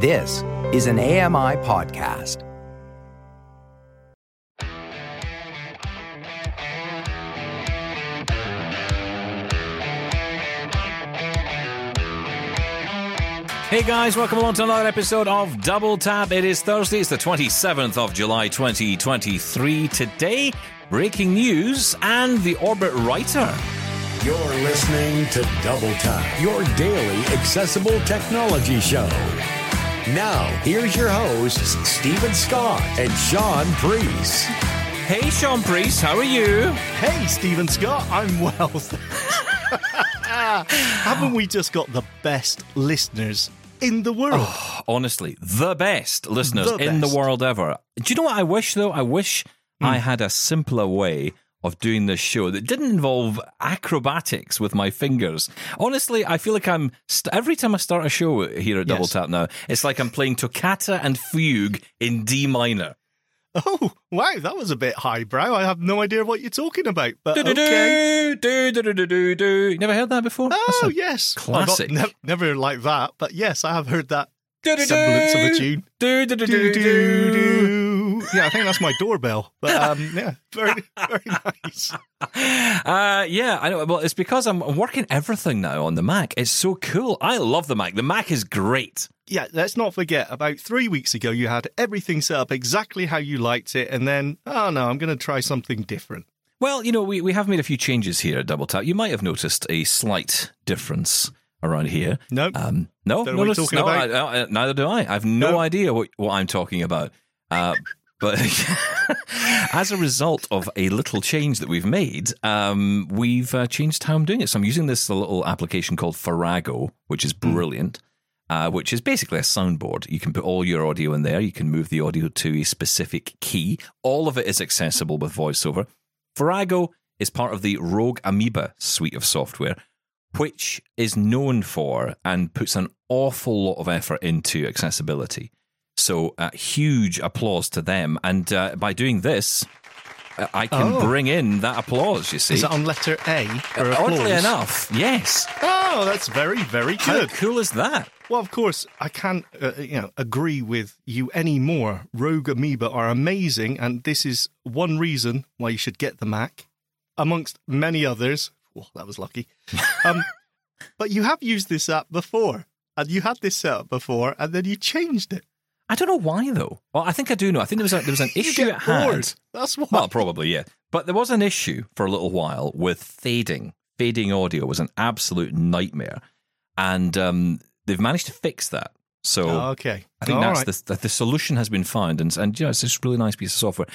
This is an AMI podcast. Hey guys, welcome along to another episode of Double Tap. It is Thursday, it's the 27th of July 2023. Today, breaking news and the Orbit Writer. You're listening to Double Tap, your daily accessible technology show. Now, here's your hosts, Steven Scott and Shaun Preece. Hey Shaun Preece, how are you? Hey, Steven Scott, I'm well. Haven't we just got the best listeners in the world? Oh, honestly, the best listeners The in the world ever. Do you know what I wish though? I wish hmm. I had a simpler way of doing this show that didn't involve acrobatics with my fingers. Honestly, I feel like I'm st- every time I start a show here at Double Yes. Tap now, it's like I'm playing toccata and fugue in D minor. Oh, wow, that was a bit highbrow. I have no idea what you're talking about, but okay. Do, do, do, do, do, do, do. Never heard that before? Oh, yes. classic. Not- ne- never like that, but yes, I have heard that do, do, semblance of a tune. Do, do, do, Do, do, do, do. do. Yeah, I think that's my doorbell. But um, yeah, very, very nice. Uh, yeah, I know. Well, it's because I'm working everything now on the Mac. It's so cool. I love the Mac. The Mac is great. Yeah, let's not forget, about three weeks ago, you had everything set up exactly how you liked it, and then, oh no, I'm going to try something different. Well, you know, we, we have made a few changes here at Double Tap. You might have noticed a slight difference around here. No, Um, no, no, no, no. I- I- neither do I. I have no, No. idea what, what I'm talking about. Uh, but as a result of a little change that we've made, um, we've uh, changed how I'm doing it. So I'm using this little application called Farrago, which is Hmm. brilliant. Uh, which is basically a soundboard. You can put all your audio in there. You can move the audio to a specific key. All of it is accessible with VoiceOver. Farrago is part of the Rogue Amoeba suite of software, which is known for and puts an awful lot of effort into accessibility. So, uh, huge applause to them. And uh, by doing this, uh, I can Oh. bring in that applause, you see. is it on letter A? For Oddly enough, yes. Oh, that's very, very good. How cool is that? Well, of course, I can't, uh, you know, agree with you anymore. Rogue Amoeba are amazing, and this is one reason why you should get the Mac, amongst many others. Well, that was lucky. Um, but you have used this app before, and you had this set up before, and then you changed it. I don't know why though. Well, I think I do know. I think there was a, there was an issue at hand. That's why. Well, probably, yeah. But there was an issue for a little while with fading. Fading audio was an absolute nightmare. And um, they've managed to fix that. So Oh, okay. I think All that's right. the, the the solution has been found, and and yeah, it's just a really nice piece of software.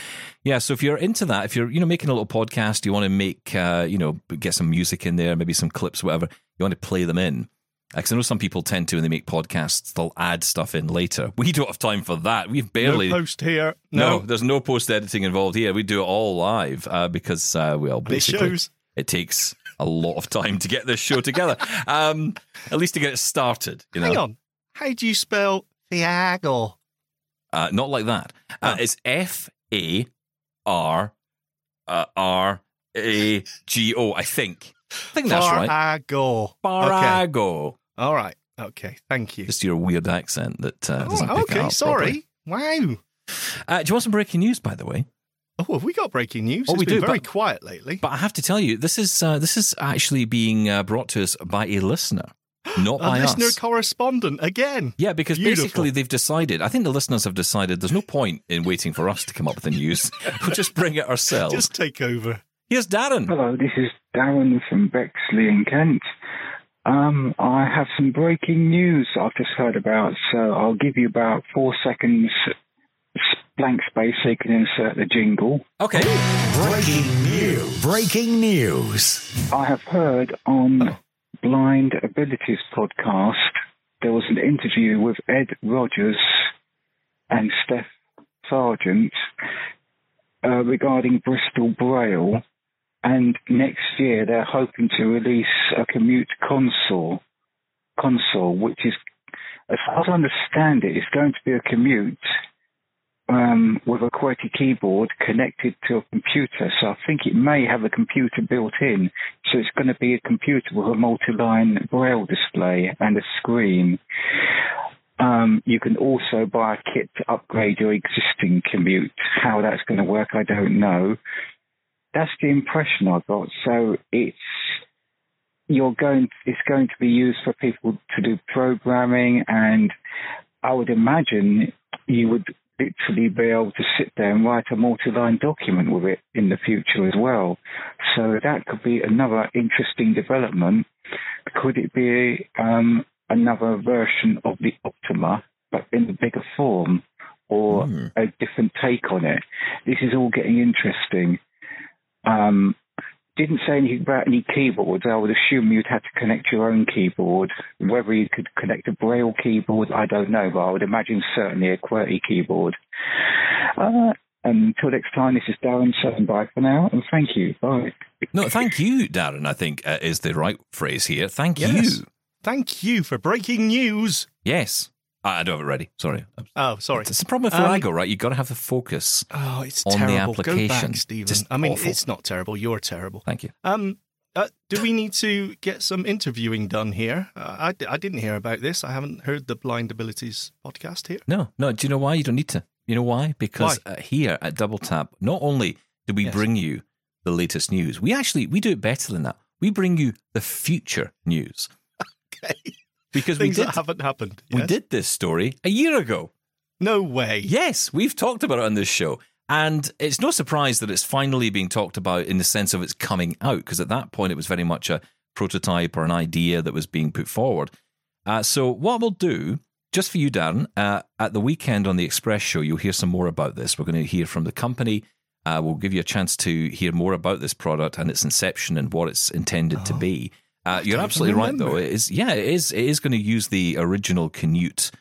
Yeah, so if you're into that, if you're you know making a little podcast, you want to make uh, you know get some music in there, maybe some clips, whatever, you want to play them in. Because I know some people tend to when they make podcasts, they'll add stuff in later. We don't have time for that. We've barely no post here. no, No, there's no post editing involved here. We do it all live uh, because, uh, well, basically, shows. it takes a lot of time to get this show together. Um, at least to get it started, you know. Hang on. How do you spell Thiago? Uh, not like that. Uh, Oh. It's F A R R A G O. I uh, R A G O. I think. I think that's right. Farrago. Okay. Farrago. All right. Okay. Thank you. Just your weird accent that uh, doesn't Oh, pick it okay. up Sorry. properly. Wow. Uh, do you want some breaking news, by the way? Oh, have we got breaking news? Oh, It's we been do, very but- quiet lately. But I have to tell you, this is uh, this is actually being uh, brought to us by a listener, not by A by listener us. correspondent again. Yeah, because Beautiful. basically they've decided. I think the listeners have decided there's no point in waiting for us to come up with the news. we'll just bring it ourselves. Just take over. Here's Darren. Hello, this is Darren from Bexley in Kent. Um, I have some breaking news I've just heard about, so I'll give you about four seconds blank space so you can insert the jingle. Okay. Breaking news. Breaking news. I have heard on Blind Abilities podcast there was an interview with Ed Rogers and Steph Sargent uh, regarding Bristol Braille, and next year they're hoping to release a commute console, console which is, as far as I understand it, is going to be a commute um, with a QWERTY keyboard connected to a computer. So I think it may have a computer built in. So it's going to be a computer with a multi-line braille display and a screen. Um, you can also buy a kit to upgrade your existing commute. How that's going to work, I don't know. That's the impression I got. So it's you're going. It's going to be used for people to do programming, and I would imagine you would literally be able to sit there and write a multi-line document with it in the future as well. So that could be another interesting development. Could it be um, another version of the Optima, but in a bigger form, or Hmm. a different take on it? This is all getting interesting. Um, didn't say anything about any keyboards. I would assume you'd have to connect your own keyboard. Whether you could connect a Braille keyboard, I don't know, but I would imagine certainly a QWERTY keyboard. Uh, and until next time, this is Darren saying bye for now, and thank you. Bye. No, thank you, Darren. I think uh, is the right phrase here. Thank Yes. you. Thank you for breaking news. Yes. I don't have it ready. Sorry. Oh, sorry. It's the problem with Um, Farrago, right? You've got to have the focus. Oh, it's on the terrible. Go back, Steven. Just I mean, awful. it's not terrible. You're terrible. Thank you. Um, uh, do we need to get some interviewing done here? Uh, I, I didn't hear about this. I haven't heard the Blind Abilities podcast here. No, no. Do you know why? You don't need to. You know why? Because Uh, here at Double Tap, not only do we Yes. bring you the latest news, we actually we do it better than that. We bring you the future news Okay. Because we did haven't happened. we did this story a year ago. No way. Yes, we've talked about it on this show. And it's no surprise that it's finally being talked about in the sense of it's coming out, because at that point it was very much a prototype or an idea that was being put forward. Uh, so, what we'll do, just for you, Darren, uh, at the weekend on the Express show, you'll hear some more about this. We're going to hear from the company. Uh, we'll give you a chance to hear more about this product and its inception and what it's intended to be. Uh, you're absolutely right, though. It is, yeah, it is. It is going to use the original Canute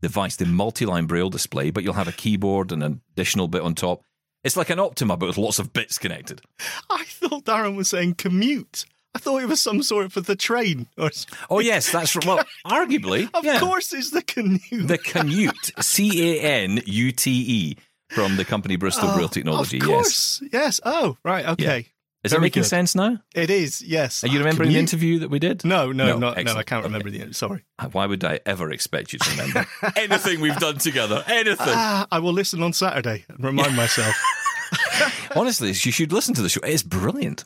device, the multi-line braille display, but you'll have a keyboard and an additional bit on top. It's like an Optima, but with lots of bits connected. I thought Darren was saying commute. I thought it was some sort of the train. Or Oh yes, that's well, arguably, of yeah. course, it's the canoe. the Canute, C A N U T E, from the company Bristol Oh, Braille Technology. Of Yes, course. Yes. Oh, right. Okay. Is Very making good. sense now? It is. Yes. Are you remembering the interview that we did? No, no, No, not, no. I can't remember the. Sorry. Why would I ever expect you to remember anything we've done together? Anything? Ah, I will listen on Saturday and remind myself. Honestly, you should listen to the show. It's brilliant.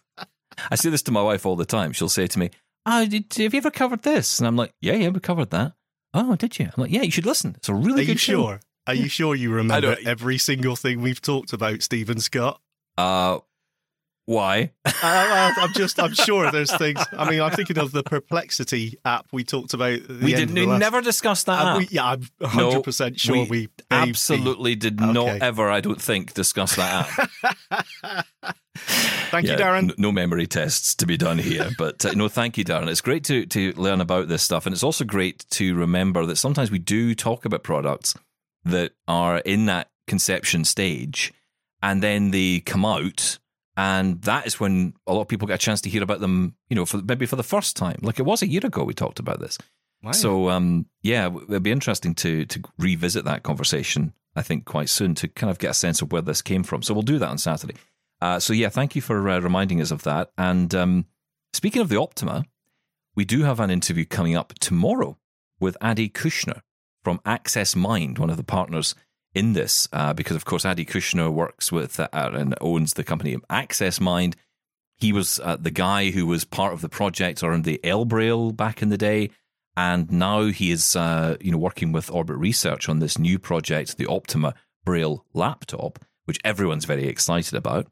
I say this to my wife all the time. She'll say to me, "Oh, did, have you ever covered this?" And I'm like, "Yeah, yeah, we covered that." Oh, did you? I'm like, "Yeah, you should listen. It's a really Are good you show." sure? Are you sure you remember every single thing we've talked about, Steven Scott? Uh, why? Well, I'm just, I'm sure there's things. I mean, I'm thinking of the Perplexity app we talked about. We did of the we last- never discussed that. Uh, app. we, yeah, I'm No, 100 percent sure we, be- absolutely did not Okay. ever. I don't think discuss that app. Thank you, Darren. n- No memory tests to be done here, but uh, no, thank you, Darren. It's great to to learn about this stuff, and it's also great to remember that sometimes we do talk about products that are in that conception stage, and then they come out, and that is when a lot of people get a chance to hear about them. You know, for maybe for the first time, like it was a year ago we talked about this. Wow. So um, yeah, it'd be interesting to to revisit that conversation. I think quite soon to kind of get a sense of where this came from. So we'll do that on Saturday. Uh, so yeah, thank you for uh, reminding us of that. And um, speaking of the Optima, we do have an interview coming up tomorrow with Adi Kushner from Access Mind, one of the partners in this, uh, because of course Adi Kushner works with uh, and owns the company Access Mind. He was uh, the guy who was part of the project around the El Braille back in the day, and now he is uh, you know working with Orbit Research on this new project, the Optima Braille laptop, which everyone's very excited about.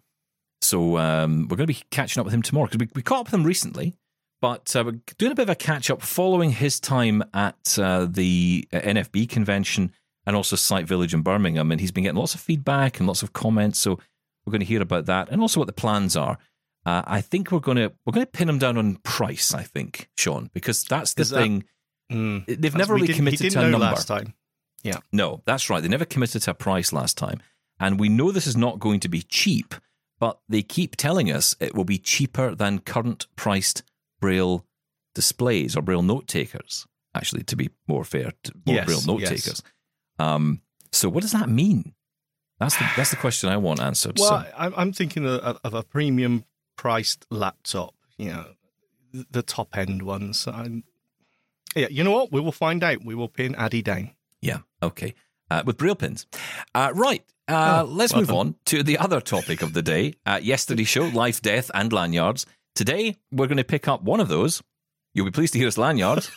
So um, we're going to be catching up with him tomorrow because we, we caught up with him recently, but uh, we're doing a bit of a catch up following his time at uh, the NFB convention and also Sight Village in Birmingham, and he's been getting lots of feedback and lots of comments. So we're going to hear about that and also what the plans are. Uh, I think we're going to we're going to pin him down on price. I think Shaun because that's the that- thing. Mm. They've never really committed to a number. last time. Yeah, no, that's right. They never committed to a price last time. And we know this is not going to be cheap, but they keep telling us it will be cheaper than current priced Braille displays or Braille note takers. Actually, to be more fair, more Yes, Braille note yes. Um, so, what does that mean? That's the that's the question I want answered. Well, so, I'm, I'm thinking of, a premium priced laptop. You know, the top end ones. I'm, yeah, you know what? We will find out. We will pin Adi down. Yeah, okay. Uh, with braille pins. Uh, right. Uh, Oh, let's well move done. on to the other topic of the day. Uh, yesterday's show, life, death, and lanyards. Today, we're going to pick up one of those. You'll be pleased to hear it's lanyards.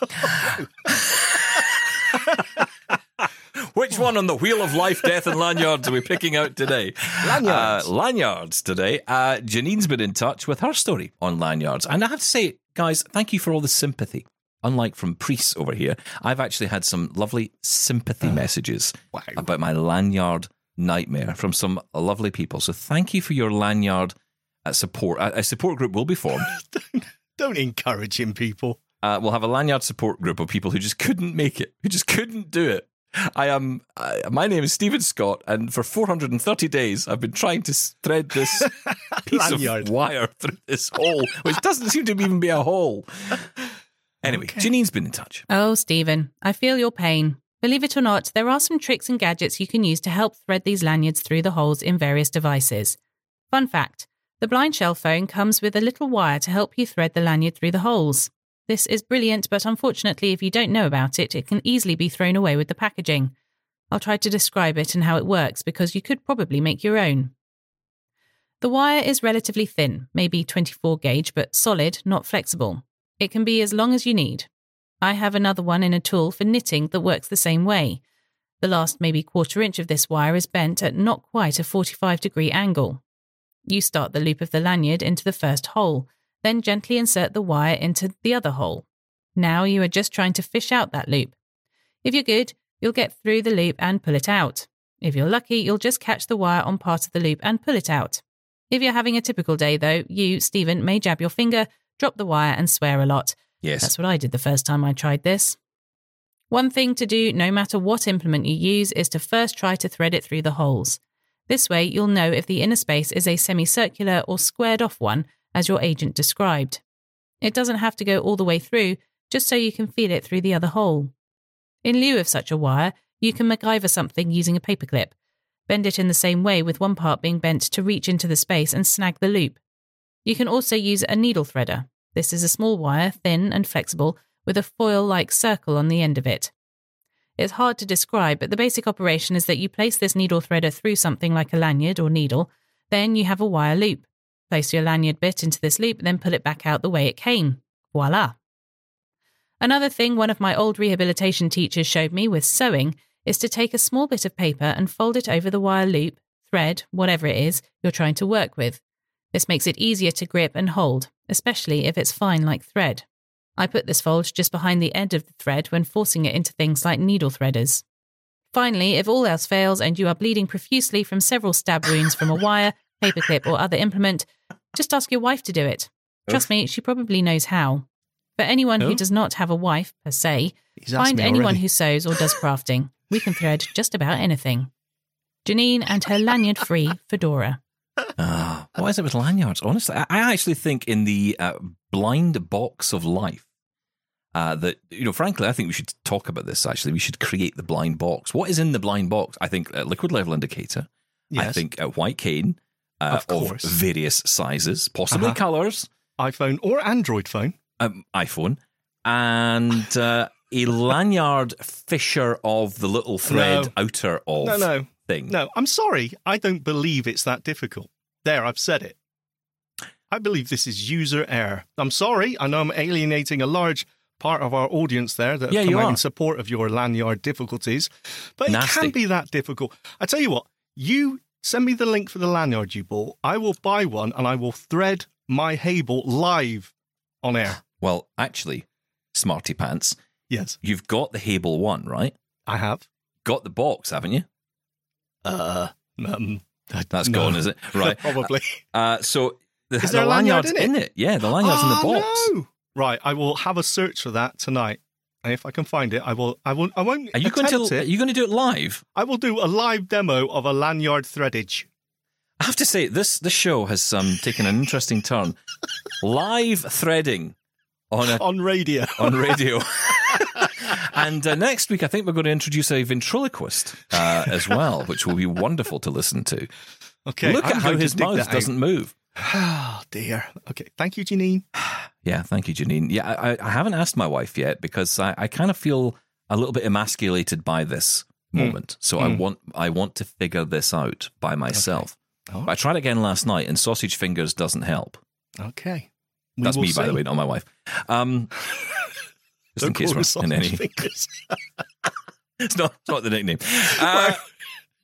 Which one on the wheel of life, death, and lanyards are we picking out today? Lanyards. Uh, lanyards today. Uh, Janine's been in touch with her story on lanyards. And I have to say, guys, thank you for all the sympathy. Unlike from priests over here, I've actually had some lovely sympathy messages Wow. about my lanyard nightmare from some lovely people. So thank you for your lanyard uh, support. A, a support group will be formed. Don't encourage him, people. Uh, we'll have a lanyard support group of people who just couldn't make it, who just couldn't do it. I am. I, my name is Steven Scott, and for 430 days, I've been trying to thread this piece Lanyard. of wire through this hole, which doesn't seem to even be a hole. Anyway, Okay. Janine's been in touch. Oh, Steven, I feel your pain. Believe it or not, there are some tricks and gadgets you can use to help thread these lanyards through the holes in various devices. Fun fact the BlindShell phone comes with a little wire to help you thread the lanyard through the holes. This is brilliant, but unfortunately, if you don't know about it, it can easily be thrown away with the packaging. I'll try to describe it and how it works because you could probably make your own. The wire is relatively thin, maybe 24 gauge, but solid, not flexible. It can be as long as you need. I have another one in a tool for knitting that works the same way. The last maybe quarter inch of this wire is bent at not quite a 45 degree angle. You start the loop of the lanyard into the first hole, then gently insert the wire into the other hole. Now you are just trying to fish out that loop. If you're good, you'll get through the loop and pull it out. If you're lucky, you'll just catch the wire on part of the loop and pull it out. If you're having a typical day, though, you, Steven, may jab your finger, drop the wire, and swear a lot. Yes. That's what I did the first time I tried this. One thing to do, no matter what implement you use, is to first try to thread it through the holes. This way, you'll know if the inner space is a semicircular or squared off one, as your agent described. It doesn't have to go all the way through, just so you can feel it through the other hole. In lieu of such a wire, you can MacGyver something using a paperclip. Bend it in the same way, with one part being bent to reach into the space and snag the loop. You can also use a needle threader. This is a small wire, thin and flexible, with a foil like circle on the end of it. It's hard to describe, but the basic operation is that you place this needle threader through something like a lanyard or needle, then you have a wire loop. Place your lanyard bit into this loop, then pull it back out the way it came. Voila! Another thing one of my old rehabilitation teachers showed me with sewing is to take a small bit of paper and fold it over the wire loop, thread, whatever it is you're trying to work with. This makes it easier to grip and hold, especially if it's fine like thread. I put this fold just behind the end of the thread when forcing it into things like needle threaders. Finally, if all else fails and you are bleeding profusely from several stab wounds from a wire, paperclip, or other implement, just ask your wife to do it. Trust me, she probably knows how. But anyone who does not have a wife, per se, He's asked find me anyone already. who sews or does crafting. We can thread just about anything. Janine and her lanyard free fedora. Ah, what is it with lanyards? Honestly, I, I actually think in the uh, blind box of life uh, that you know. Frankly, I think we should talk about this. Actually, we should create the blind box. What is in the blind box? I think a liquid level indicator. yes. I think a white cane uh, Of course. various sizes, possibly Uh-huh. colors, iPhone or Android phone. um, iPhone, and uh, a lanyard fisher of the little thread No. outer of No, no, thing. no. I'm sorry. I don't believe it's that difficult. There, I've said it. I believe this is user error. I'm sorry. I know I'm alienating a large part of our audience there that Yeah, come out are. in support of your lanyard difficulties, but Nasty. it can be that difficult. I tell you what, you send me the link for the lanyard you bought. I will buy one and I will thread my Hable live on air. Well, actually, smarty pants, Yes, you've got the Hable one, right? I have. Got the box, haven't you? Uh, um, That's no. gone, is it? Right. Probably. Uh, so the, Is the there a lanyard lanyard's in in it? Yeah, the lanyard's in the Oh, box. no. Right, I will have a search for that tonight. If I can find it, I will. I will. I won't. Are you going to? attempt Are you going to do it live? I will do a live demo of a lanyard threadage. I have to say this this show has um, taken an interesting turn. live threading on a, on radio. on radio. and uh, next week, I think we're going to introduce a ventriloquist uh, as well, which will be wonderful to listen to. Okay, Look I'm at how his mouth doesn't move. Oh dear. Okay, thank you, Janine. Yeah, thank you, Janine. Yeah, I, I haven't asked my wife yet because I, I kind of feel a little bit emasculated by this moment. So I want I want to figure this out by myself. Oh. I tried again last night, and sausage fingers doesn't help. Okay. We That's me, by the way, not my wife. Um, just in case call we're in any. sausage fingers. It's not, it's not the nickname. Uh,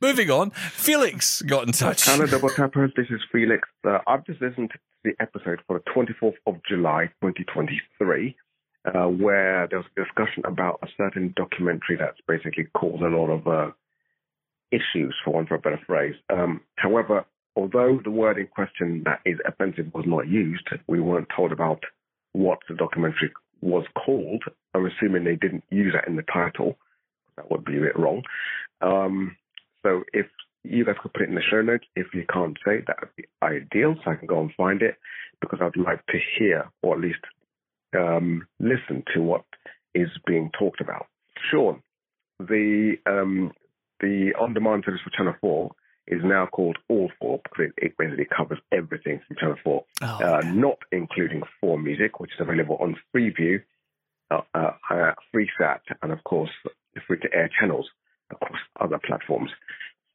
moving on, Felix got in touch. Hello, Double Tappers. This is Felix. Uh, I've just listened to the episode for the 24th of July, 2023, uh, where there was a discussion about a certain documentary that's basically caused a lot of uh, issues, for want of a better phrase. Um, however, although the word in question that is offensive was not used, we weren't told about what the documentary was called. I'm assuming they didn't use that in the title. That would be a bit wrong. Um, so if you guys could put it in the show notes, if you can't say, that would be ideal, so I can go and find it, because I'd like to hear or at least um, listen to what is being talked about. Sean, the um, the on-demand service for Channel Four is now called All Four because it, basically covers everything from Channel Four, Oh, uh, okay. not including Four Music, which is available on Freeview, uh, uh, uh, FreeSat, and of course the free-to-air channels across other platforms.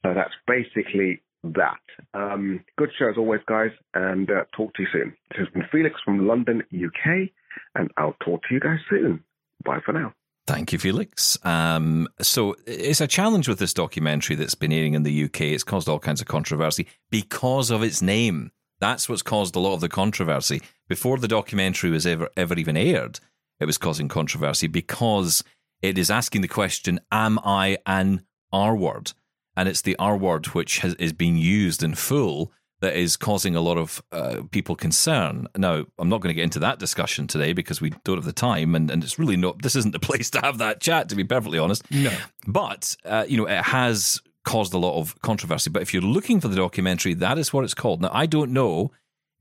So that's basically that. Um, good show as always, guys, and uh, talk to you soon. This has been Felix from London, UK, and I'll talk to you guys soon. Bye for now. Thank you, Felix. Um, so it's a challenge with this documentary that's been airing in the UK. It's caused all kinds of controversy because of its name. That's what's caused a lot of the controversy. Before the documentary was ever ever even aired, it was causing controversy because it is asking the question, "Am I an R word?" And it's the R word which has, is being used in full that is causing a lot of uh, people concern. Now, I'm not going to get into that discussion today because we don't have the time, and, and it's really not. This isn't the place to have that chat, to be perfectly honest. No. But uh, you know, it has caused a lot of controversy. But if you're looking for the documentary, that is what it's called. Now, I don't know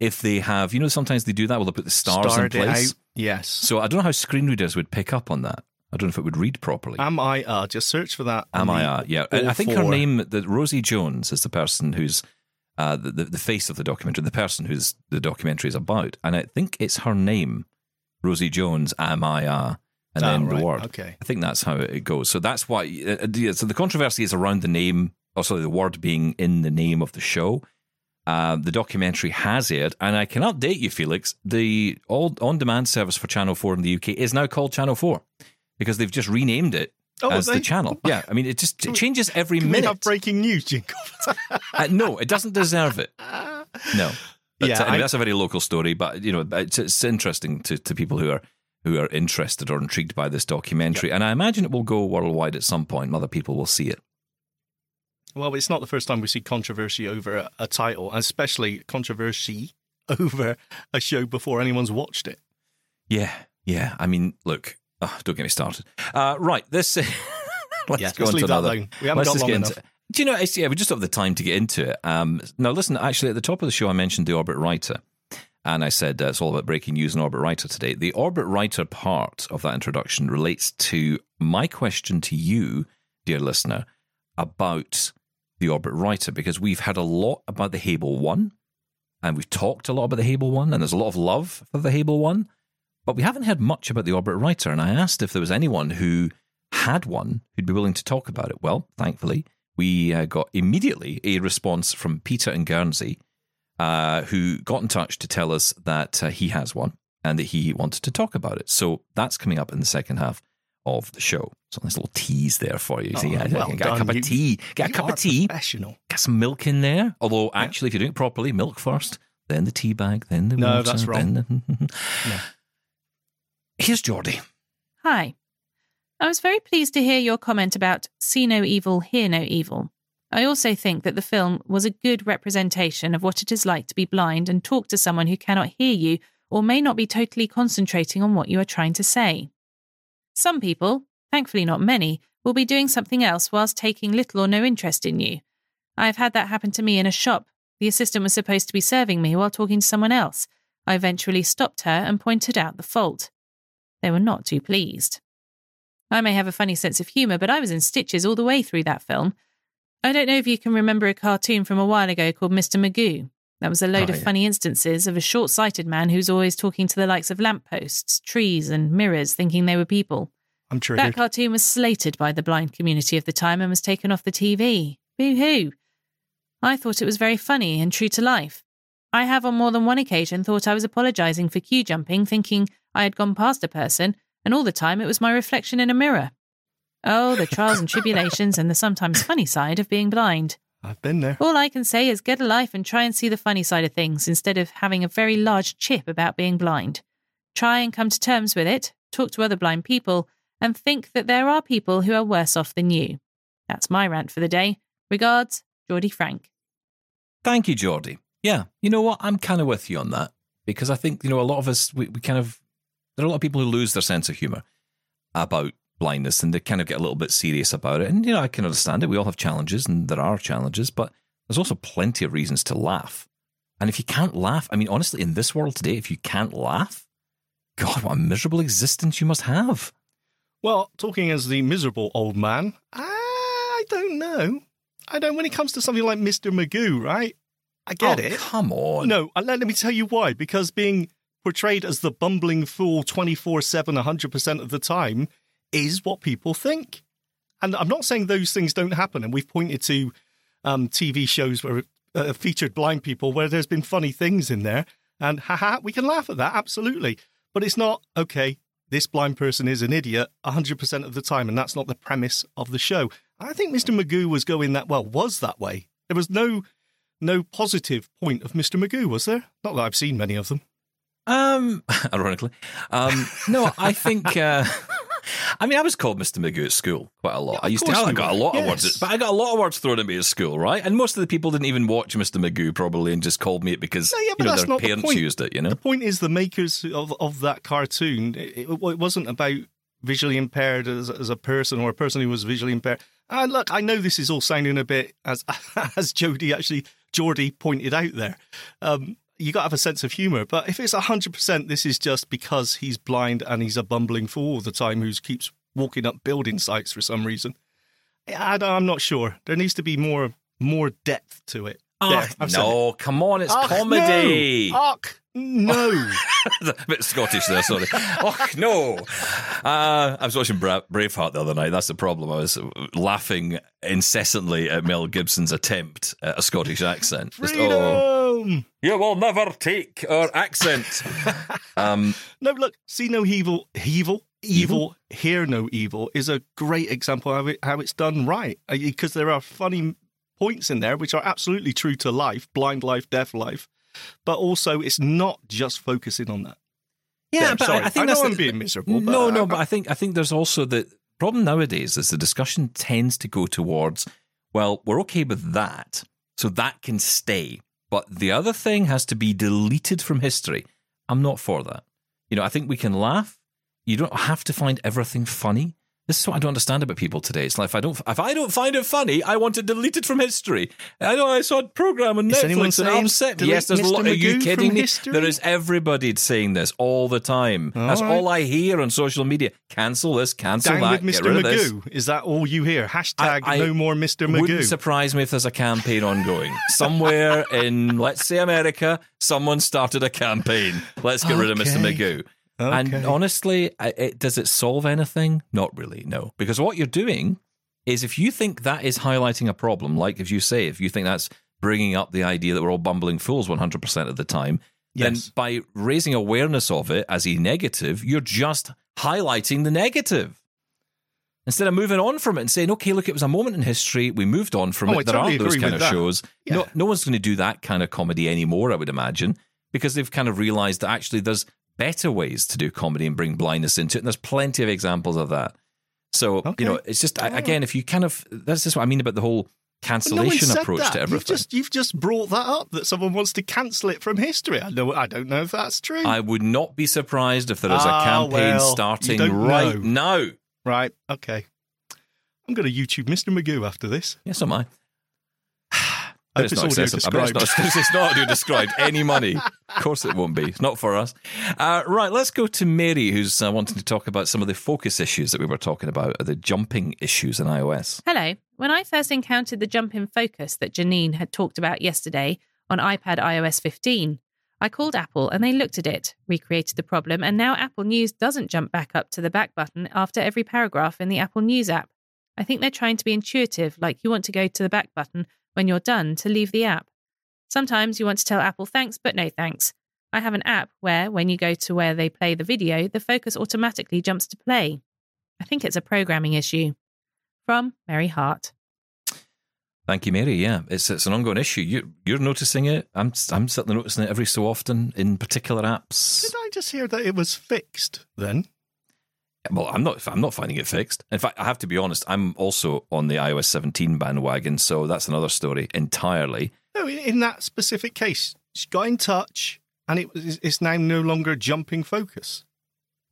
if they have. You know, sometimes they do that. Will they put the stars Starred in place? Yes. So I don't know how screen readers would pick up on that. I don't know if it would read properly. Am I uh just search for that. Am I? Uh, yeah, and I think her name, the Rosie Jones, is the person who's uh, the, the the face of the documentary, the person who's the documentary is about, and I think it's her name, Rosie Jones. Am I? Uh, and Ah, then right, the word. okay. I think that's how it goes. So that's why. Uh, uh, yeah, so the controversy is around the name, or sorry, the word being in the name of the show. Uh, the documentary has aired, and I can update you, Felix. The all on-demand service for Channel Four in the UK is now called Channel Four because they've just renamed it Oh, as the channel. Yeah, I mean, it just it changes every Can we minute. have breaking news jingle? Uh, no, it doesn't deserve it. No. But, Yeah, uh, anyway, I- that's a very local story, but you know, it's, it's interesting to, to people who are who are interested or intrigued by this documentary, and I imagine it will go worldwide at some point. and Other people will see it. well, it's not the first time we see controversy over a, a title, especially controversy over a show before anyone's watched it. Yeah, yeah. I mean, look, oh, don't get me started. Uh, right, this. let's Yes, go let's on leave to another. We haven't Let's got long enough. into- Do you know? It's, yeah, we just don't have the time to get into it. Um, now, listen. Actually, at the top of the show, I mentioned the Orbit Writer, and I said uh, it's all about breaking news and Orbit Writer today. The Orbit Writer part of that introduction relates to my question to you, dear listener, about the Orbit Writer, because we've had a lot about the Hable One, and we've talked a lot about the Hable One, and there's a lot of love for the Hable One, but we haven't heard much about the Orbit Writer. And I asked if there was anyone who had one who'd be willing to talk about it. Well, thankfully, we uh, got immediately a response from Peter in Guernsey, uh, who got in touch to tell us that uh, he has one and that he wanted to talk about it. So that's coming up in the second half of the show. So nice little tease there for you. Oh, See, well get done. a cup of tea. Get a cup of tea. Professional. Get some milk in there. Although, actually, if you're doing it properly, milk first, then the tea bag, then the No, water. that's wrong. Then the... No. Here's Geordie. Hi. I was very pleased to hear your comment about see no evil, hear no evil. I also think that the film was a good representation of what it is like to be blind and talk to someone who cannot hear you or may not be totally concentrating on what you are trying to say. Some people, thankfully not many, will be doing something else whilst taking little or no interest in you. I have had that happen to me in a shop. The assistant was supposed to be serving me while talking to someone else. I eventually stopped her and pointed out the fault. They were not too pleased. I may have a funny sense of humour, but I was in stitches all the way through that film. I don't know if you can remember a cartoon from a while ago called Mr. Magoo. That was a load Oh, of yeah. funny instances of a short sighted man who's always talking to the likes of lampposts, trees, and mirrors, thinking they were people. I'm triggered. That cartoon was slated by the blind community of the time and was taken off the TV. Boo hoo. I thought it was very funny and true to life. I have on more than one occasion thought I was apologising for queue jumping, thinking I had gone past a person, and all the time it was my reflection in a mirror. Oh, the trials and tribulations and the sometimes funny side of being blind. I've been there. All I can say is get a life and try and see the funny side of things instead of having a very large chip about being blind. Try and come to terms with it, talk to other blind people, and think that there are people who are worse off than you. That's my rant for the day. Regards, Geordie Frank. Thank you, Geordie. Yeah, you know what? I'm kind of with you on that because I think, you know, a lot of us, we, we kind of, there are a lot of people who lose their sense of humor about blindness and they kind of get a little bit serious about it. And, you know, I can understand it. We all have challenges and there are challenges, but there's also plenty of reasons to laugh. And if you can't laugh, I mean, honestly, in this world today, if you can't laugh, God, what a miserable existence you must have. Well, talking as the miserable old man, I don't know. I don't. When it comes to something like Mr. Magoo, right? I get oh, it. Come on. No, uh, let, let me tell you why. Because being portrayed as the bumbling fool 24 7, 100% of the time is what people think. And I'm not saying those things don't happen. And we've pointed to um, TV shows where uh, featured blind people where there's been funny things in there. And haha, we can laugh at that, absolutely. But it's not, okay, this blind person is an idiot 100% of the time. And that's not the premise of the show. I think Mr. Magoo was going that, well, was that way. There was no no positive point of Mr. Magoo, was there? Not that I've seen many of them. Um, ironically, um, no, I think. Uh, I mean, I was called Mr. Magoo at school quite a lot. Yeah, I used to. I got were. a lot Yes. of words, but I got a lot of words thrown at me at school, right? And most of the people didn't even watch Mr. Magoo probably, and just called me it because No, yeah, you know their not the used it. You know, The point is, the makers of, of that cartoon, it, it, it wasn't about visually impaired as, as a person or a person who was visually impaired. And look, I know this is all sounding a bit, as as Jody actually, Geordie pointed out there, um, you got to have a sense of humour. But if it's 100%, this is just because he's blind and he's a bumbling fool all the time who keeps walking up building sites for some reason. I, I'm not sure. There needs to be more more depth to it. There, I've it. no, come on, it's Ach, comedy. No. Ach, no. a bit Scottish there, sorry. oh no! Uh, I was watching Bra- Braveheart the other night. That's the problem. I was laughing incessantly at Mel Gibson's attempt at a Scottish accent. Just, oh, Freedom. you will never take our accent. um, No, look, see no evil, evil, evil, hear no evil is a great example of it, how it's done right. Because there are funny points in there which are absolutely true to life, blind life, deaf life, but also it's not just focusing on that. yeah, There, but sorry. I think I that's know the- I'm being miserable, but no, I- no, but I think I think there's also the problem nowadays is the discussion tends to go towards well, we're okay with that, so that can stay, but the other thing has to be deleted from history. I'm not for that. You know, I think we can laugh. You don't have to find everything funny. This is what I don't understand about people today. It's like if I don't if I don't find it funny, I want it deleted from history. I know I saw a program on Is Netflix and upset. delete Yes, there's a lot. Are you kidding me? history? There is everybody saying this all the time. All That's right. all I hear on social media. Cancel this, cancel Down that, with get Mr. rid of this. Magoo. Is that all you hear? Hashtag I- I no more Mr. Magoo. Wouldn't surprise me if there's a campaign ongoing somewhere in, let's say, America. Someone started a campaign. Let's get rid of Mr. Magoo. Okay. And honestly, it, does it solve anything? Not really, no. Because what you're doing is if you think that is highlighting a problem, like if you say, if you think that's bringing up the idea that we're all bumbling fools 100% of the time, then by raising awareness of it as a negative, you're just highlighting the negative. Instead of moving on from it and saying, okay, look, it was a moment in history. We moved on from Oh, it. I there totally are those kind of that. shows. No, no one's going to do that kind of comedy anymore, I would imagine, because they've kind of realized that actually there's better ways to do comedy and bring blindness into it. And there's plenty of examples of that. So, Okay. you know, it's just, I again, if you kind of, that's just what I mean about the whole But no cancellation approach that. to You've everything. just, you've just brought that up that someone wants to cancel it from history. I know. I don't know if that's true. I would not be surprised if there is a Ah, campaign well, starting right know. now. Right. Okay. I'm going to YouTube Mr. Magoo after this. Yes, am I. I But it's audio accessible. I mean, it's, not, it's not audio described. Any money. Of course it won't be. It's not for us. Uh, right, let's go to Mary, who's uh, wanting to talk about some of the focus issues that we were talking about, the jumping issues in iOS. Hello. When I first encountered the jump in focus that Janine had talked about yesterday on iPad iOS 15, I called Apple and they looked at it, recreated the problem, and now Apple News doesn't jump back up to the back button after every paragraph in the Apple News app. I think they're trying to be intuitive, like you want to go to the back button when you're done to leave the app. Sometimes you want to tell Apple thanks, but no thanks. I have an app where, when you go to where they play the video, the focus automatically jumps to play. I think it's a programming issue. From Mary Hart. Thank you, Mary. Yeah, it's it's an ongoing issue. You you're noticing it. I'm I'm certainly noticing it every so often in particular apps. Did I just hear that it was fixed then? Well, I'm not. I'm not finding it fixed. In fact, I have to be honest. I'm also on the iOS 17 bandwagon, so that's another story entirely. No, in that specific case, she got in touch, and it was it's now no longer jumping focus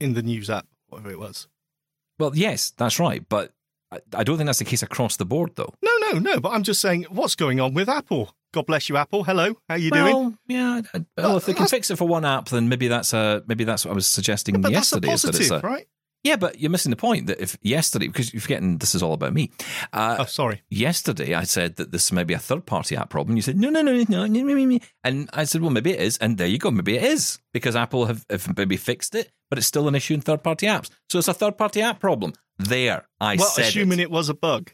in the news app, whatever it was. Well, yes, that's right, but I, I don't think that's the case across the board, though. No, no, no. But I'm just saying, what's going on with Apple? God bless you, Apple. Hello, how you doing? well, yeah. Well, if uh, they can fix it for one app, then maybe that's a maybe that's what I was suggesting But that's a yesterday. is that it's positive, a, right? Yeah, but you're missing the point that if yesterday, because you're forgetting this is all about me. Uh, oh, sorry. Yesterday, I said that this may be a third party app problem. You said, no, no, no, no, no, no, no, And I said, well, maybe it is. And there you go. Maybe it is because Apple have, have maybe fixed it, but it's still an issue in third party apps. So it's a third party app problem. There, I well, said. assuming it. it was a bug.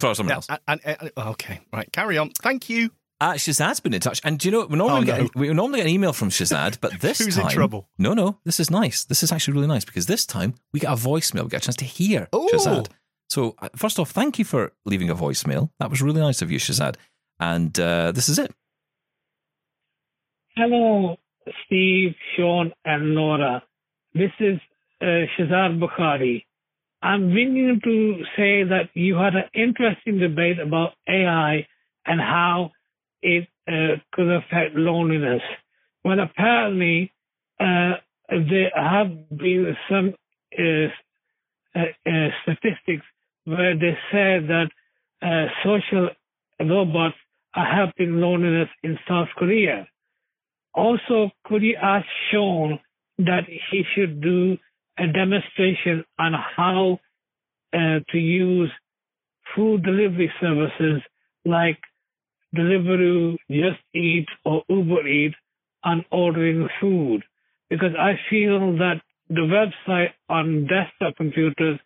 For something yeah, else. And, and, and, okay, right. Carry on. Thank you. Uh, Shazad's been in touch. And do you know, we normally, Oh, no. get, we normally get an email from Shazad, but this Who's in time. trouble? No, no, this is nice. This is actually really nice because this time we get a voicemail. We get a chance to hear Ooh. Shazad. So, uh, first off, thank you for leaving a voicemail. That was really nice of you, Shazad. And uh, this is it. Hello, Steve, Shaun, and Laura. This is uh, Shazad Bukhari. I'm ringing to say that you had an interesting debate about AI and how it uh, could affect loneliness. Well, apparently, uh, there have been some uh, uh, uh, statistics where they said that social robots are helping loneliness in South Korea. Also, could has shown that he should do a demonstration on how uh, to use food delivery services like Deliveroo, Just Eat, or Uber Eat on ordering food? Because I feel that the website on desktop computers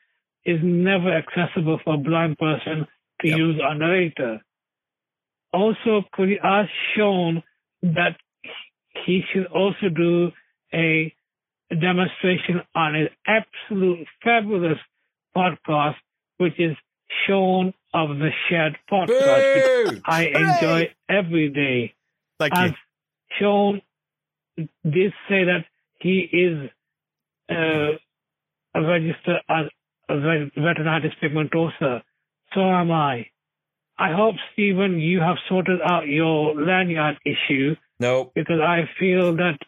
is never accessible for a blind person to Yep. use on narrator. Also, could you ask Shaun that he should also do a demonstration on an absolute fabulous podcast, which is Shaun of the Shed podcast, which I enjoy every day. Thank As you. Shaun did say that he is uh, a registered as a retinitis pigmentosa. So am I. I hope, Steven, you have sorted out your lanyard issue No. because I feel that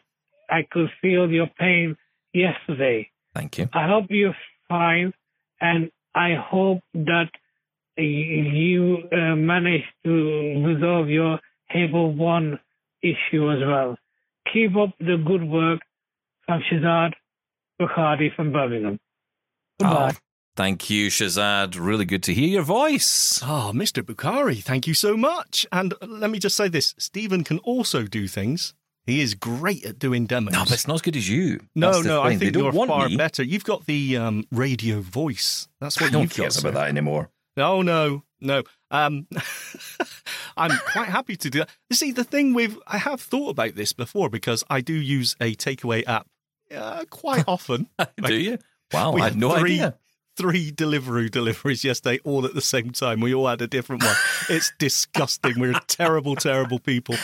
I could feel your pain yesterday. Thank you. I hope you're fine, and I hope that you uh, manage to resolve your Hable One issue as well. Keep up the good work from Shazad Bukhari from Birmingham. Goodbye. Oh, thank you, Shazad. Really good to hear your voice. Oh, Mr. Bukhari, thank you so much. And let me just say this Steven can also do things. He is great at doing demos. No, but it's not as good as you. no, no, I thing. They think you're far me. better. You've got the um, radio voice. That's what I don't you've care got. about sir. that anymore. No, no, no. Um, I'm quite happy to do that. You see, the thing with I have thought about this before because I do use a takeaway app uh, quite often. Do you? Wow, We I had no three- idea. Three Deliveroo deliveries yesterday, all at the same time. We all had a different one. It's disgusting. We're terrible, terrible people.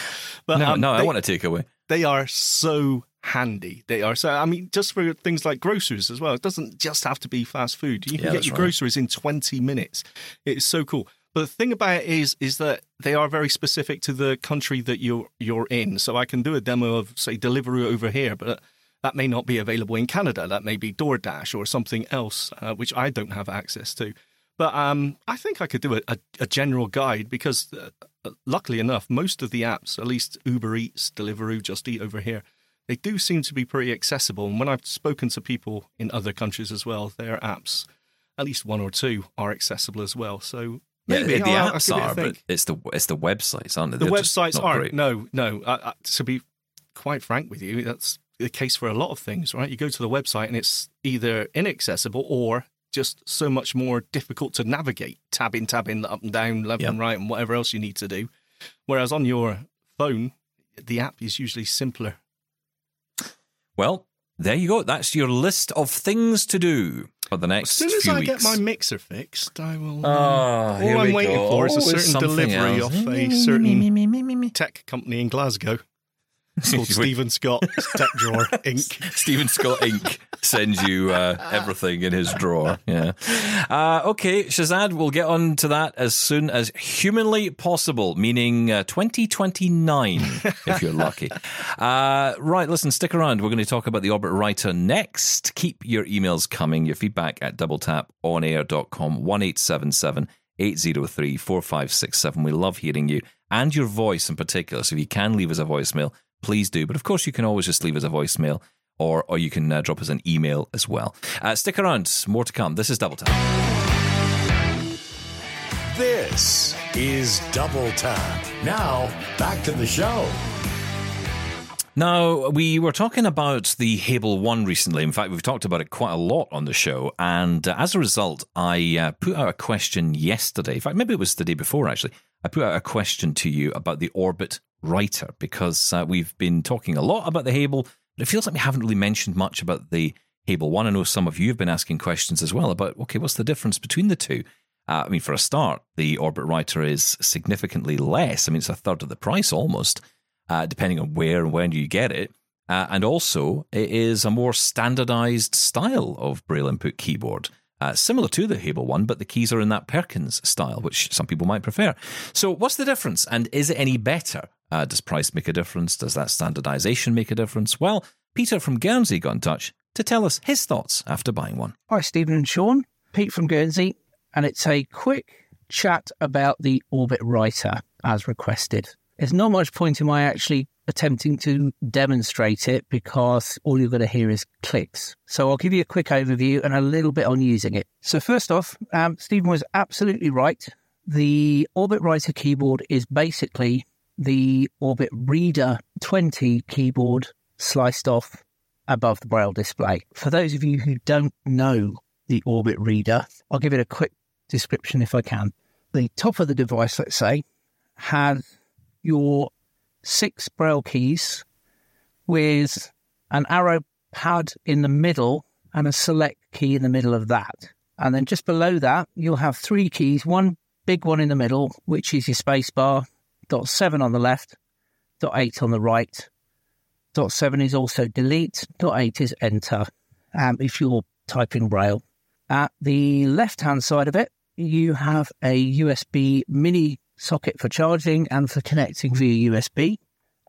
But No, um, no, I they- want to take away. they are so handy. They are so. I mean, just for things like groceries as well. It doesn't just have to be fast food. You can Yeah, get your right. groceries in twenty minutes. It's so cool. But the thing about it is, is that they are very specific to the country that you're you're in. So I can do a demo of say Deliveroo over here, but that may not be available in Canada. That may be DoorDash or something else, uh, which I don't have access to. But um, I think I could do a, a, a general guide because, uh, luckily enough, most of the apps, at least Uber Eats, Deliveroo, Just Eat over here, they do seem to be pretty accessible. And when I've spoken to people in other countries as well, their apps, at least one or two, are accessible as well. So Maybe. the I'll- I'll apps it are, but it's the it's the websites, aren't they? The They're websites aren't. No, no. Uh, uh, to be quite frank with you, that's the case for a lot of things, right? You go to the website and it's either inaccessible or just so much more difficult to navigate, tabbing, tabbing up and down, left Yep. and right, and whatever else you need to do. Whereas on your phone, the app is usually simpler. Well, there you go. That's your list of things to do for the next. As soon as I weeks. get my mixer fixed, I will. uh, Oh, all I'm waiting go. for is a Always certain delivery else. off a certain tech company in Glasgow. It's called Steven Scott Tech Drawer Inc. Steven Scott Inc. sends you uh, everything in his drawer. Yeah. Uh, okay, Shazad, we'll get on to that as soon as humanly possible, meaning uh, 2029, if you're lucky. Uh, right, listen, stick around. We're going to talk about the Orbit Writer next. Keep your emails coming, your feedback at doubletaponair.com, 1877 803 4567. We love hearing you and your voice in particular. So if you can leave us a voicemail, please do. But of course, you can always just leave us a voicemail or, or you can uh, drop us an email as well. Uh, stick around, more to come. This is Double Tap. This is Double Tap. Now, back to the show. Now, we were talking about the Hable One recently. In fact, we've talked about it quite a lot on the show. And uh, as a result, I uh, put out a question yesterday. In fact, maybe it was the day before, actually. I put out a question to you about the Orbit Writer because uh, we've been talking a lot about the Hable, but it feels like we haven't really mentioned much about the Hable One. I know some of you have been asking questions as well about, okay, what's the difference between the two? Uh, I mean, for a start, the Orbit Writer is significantly less. I mean, it's a third of the price almost uh, depending on where and when you get it. Uh, and also, it is a more standardized style of Braille input keyboard, uh, similar to the Hable one, but the keys are in that Perkins style, which some people might prefer. So, what's the difference? And is it any better? Uh, does price make a difference? Does that standardization make a difference? Well, Peter from Guernsey got in touch to tell us his thoughts after buying one. Hi, Steven and Shaun. Pete from Guernsey, and it's a quick chat about the Orbit Writer as requested. There's not much point in my actually attempting to demonstrate it because all you're going to hear is clicks. So I'll give you a quick overview and a little bit on using it. So, first off, um, Steven was absolutely right. The Orbit Writer keyboard is basically the Orbit Reader 20 keyboard sliced off above the Braille display. For those of you who don't know the Orbit Reader, I'll give it a quick description if I can. The top of the device, let's say, has your six Braille keys with an arrow pad in the middle and a select key in the middle of that. And then just below that, you'll have three keys, one big one in the middle, which is your space bar, dot seven on the left, dot eight on the right. Dot seven is also delete, dot eight is enter um, if you're typing Braille. At the left hand side of it, you have a USB mini socket for charging and for connecting via USB.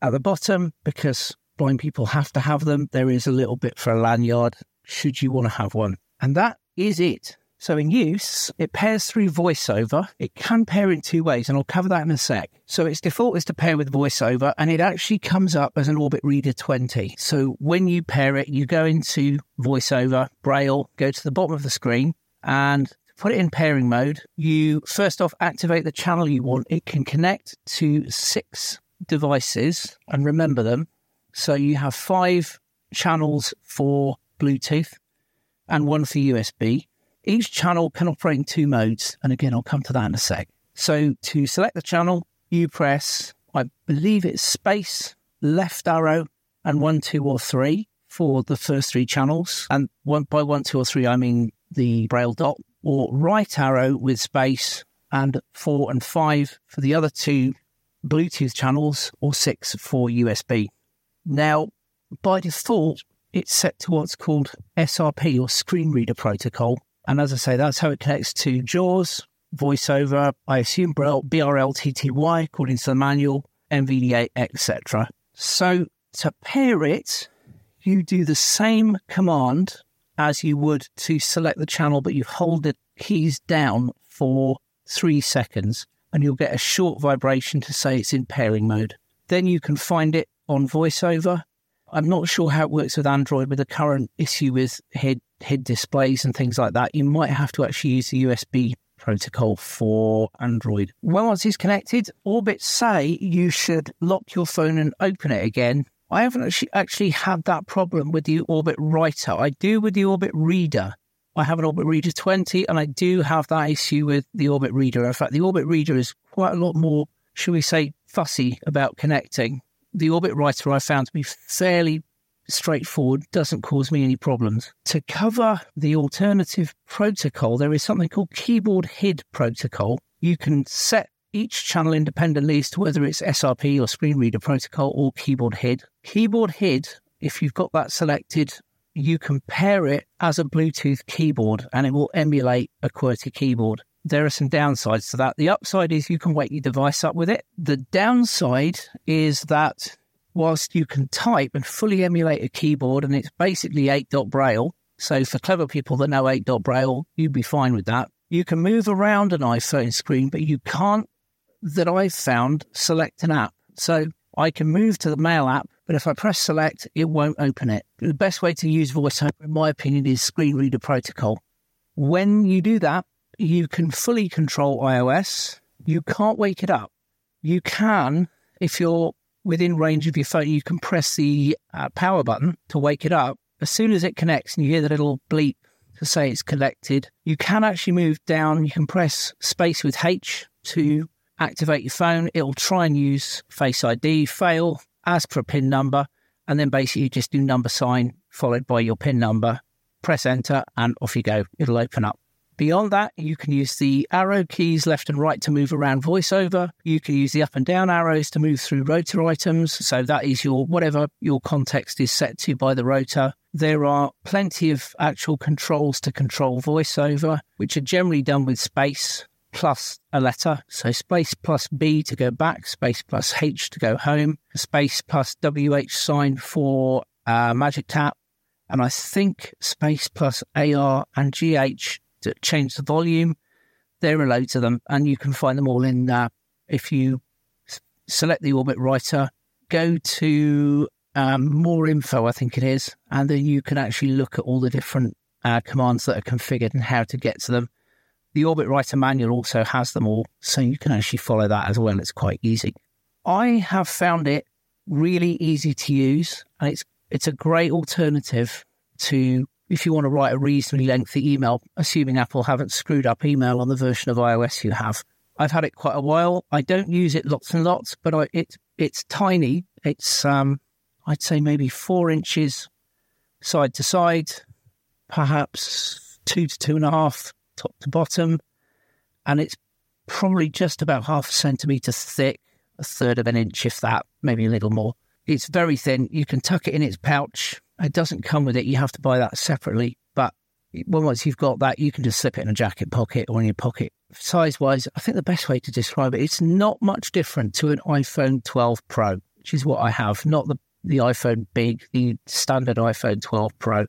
At the bottom, because blind people have to have them, there is a little bit for a lanyard should you want to have one. And that is it. So in use, it pairs through VoiceOver. It can pair in two ways, and I'll cover that in a sec. So its default is to pair with VoiceOver, and it actually comes up as an Orbit Reader 20. So when you pair it, you go into VoiceOver, Braille, go to the bottom of the screen, and put it in pairing mode. You first off activate the channel you want. It can connect to six devices and remember them. So you have five channels for Bluetooth and one for USB. Each channel can operate in two modes. And again, I'll come to that in a sec. So to select the channel, you press, I believe it's space, left arrow, and one, two, or three for the first three channels. And one by one, two, or three, I mean the braille dot, or right arrow with space, and four and five for the other two Bluetooth channels, or six for USB. Now, by default, it's set to what's called SRP or Screen Reader Protocol. And as I say, that's how it connects to JAWS, VoiceOver, I assume Braille, BRLTTY, according to the manual, NVDA, etc. So to pair it, you do the same command as you would to select the channel, but you hold the keys down for three seconds and you'll get a short vibration to say it's in pairing mode. Then you can find it on VoiceOver. I'm not sure how it works with Android with the current issue with head head displays and things like that. You might have to actually use the USB protocol for Android. Well, once it's connected, Orbit say you should lock your phone and open it again. I haven't actually, actually had that problem with the Orbit Writer. I do with the Orbit Reader. I have an Orbit Reader 20 and I do have that issue with the Orbit Reader. In fact, the Orbit Reader is quite a lot more, shall we say, fussy about connecting. The Orbit Writer I found to be fairly straightforward, doesn't cause me any problems. To cover the alternative protocol, there is something called Keyboard HID protocol. You can set each channel independently as to whether it's SRP or screen reader protocol or keyboard HID. Keyboard HID, if you've got that selected, you can pair it as a Bluetooth keyboard and it will emulate a QWERTY keyboard. There are some downsides to that. The upside is you can wake your device up with it. The downside is that whilst you can type and fully emulate a keyboard, and it's basically 8 dot braille. So for clever people that know 8 dot braille, you'd be fine with that. You can move around an iPhone screen, but you can't, that I've found, select an app. So I can move to the mail app, but if I press select, it won't open it. The best way to use VoiceOver, in my opinion, is screen reader protocol. When you do that, you can fully control iOS. You can't wake it up. You can, if you're within range of your phone, you can press the uh, power button to wake it up. As soon as it connects and you hear the little bleep to say it's connected, you can actually move down. You can press space with H to activate your phone. It'll try and use Face ID, fail, ask for a PIN number, and then basically just do number sign followed by your PIN number. Press enter, and off you go. It'll open up. Beyond that, you can use the arrow keys left and right to move around voiceover. You can use the up and down arrows to move through rotor items. So that is your whatever your context is set to by the rotor. There are plenty of actual controls to control voiceover, which are generally done with space plus a letter. So space plus B to go back, space plus H to go home, space plus WH sign for uh, magic tap, and I think space plus AR and GH to change the volume. There are loads of them, and you can find them all in. Uh, if you s- select the Orbit Writer, go to um, more info, I think it is, and then you can actually look at all the different uh, commands that are configured and how to get to them. The Orbit Writer manual also has them all, so you can actually follow that as well. It's quite easy. I have found it really easy to use, and it's it's a great alternative to if you want to write a reasonably lengthy email, assuming Apple haven't screwed up email on the version of iOS you have. I've had it quite a while. I don't use it lots and lots, but I, it it's tiny. It's um, I'd say maybe four inches side to side, perhaps two to two and a half top to bottom, and it's probably just about half a centimetre thick, a third of an inch, if that, maybe a little more. It's very thin. You can tuck it in its pouch. It doesn't come with it. You have to buy that separately. But once you've got that, you can just slip it in a jacket pocket or in your pocket. Size wise, I think the best way to describe it, it's not much different to an iPhone 12 Pro, which is what I have, not the, the iPhone big, the standard iPhone 12 Pro.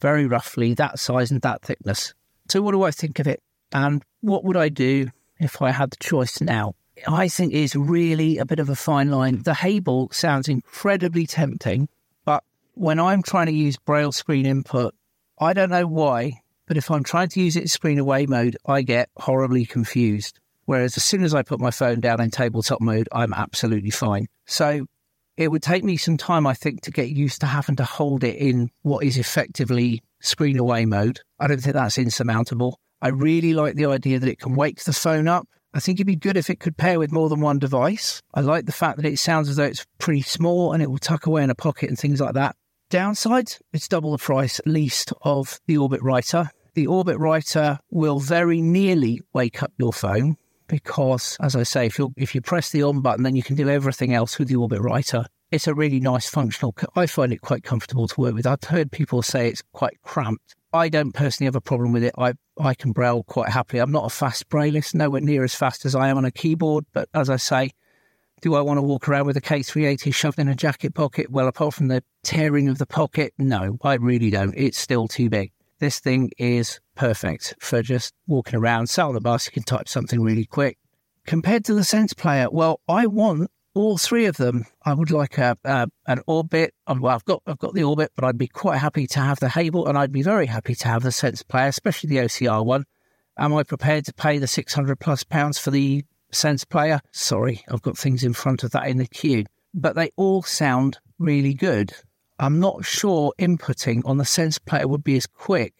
Very roughly that size and that thickness. So, what do I think of it? And what would I do if I had the choice now? I think is really a bit of a fine line. The Hable sounds incredibly tempting, but when I'm trying to use Braille screen input, I don't know why, but if I'm trying to use it in screen away mode, I get horribly confused. Whereas as soon as I put my phone down in tabletop mode, I'm absolutely fine. So it would take me some time, I think, to get used to having to hold it in what is effectively screen away mode. I don't think that's insurmountable. I really like the idea that it can wake the phone up. I think it'd be good if it could pair with more than one device. I like the fact that it sounds as though it's pretty small and it will tuck away in a pocket and things like that. Downside, it's double the price at least of the Orbit Writer. The Orbit Writer will very nearly wake up your phone because, as I say, if you if you press the on button, then you can do everything else with the Orbit Writer. It's a really nice functional. I find it quite comfortable to work with. I've heard people say it's quite cramped. I don't personally have a problem with it. I I can braille quite happily. I'm not a fast brailleist, nowhere near as fast as I am on a keyboard. But as I say, do I want to walk around with a K380 shoved in a jacket pocket? Well, apart from the tearing of the pocket, no, I really don't. It's still too big. This thing is perfect for just walking around. Sat on the bus, you can type something really quick. Compared to the Sense Player, well, I want all three of them. I would like a, a an Orbit. Um, well, I've got I've got the Orbit, but I'd be quite happy to have the Hable, and I'd be very happy to have the Sense Player, especially the OCR one. Am I prepared to pay the 600 plus pounds for the Sense player? Sorry, I've got things in front of that in the queue. But they all sound really good. I'm not sure inputting on the Sense player would be as quick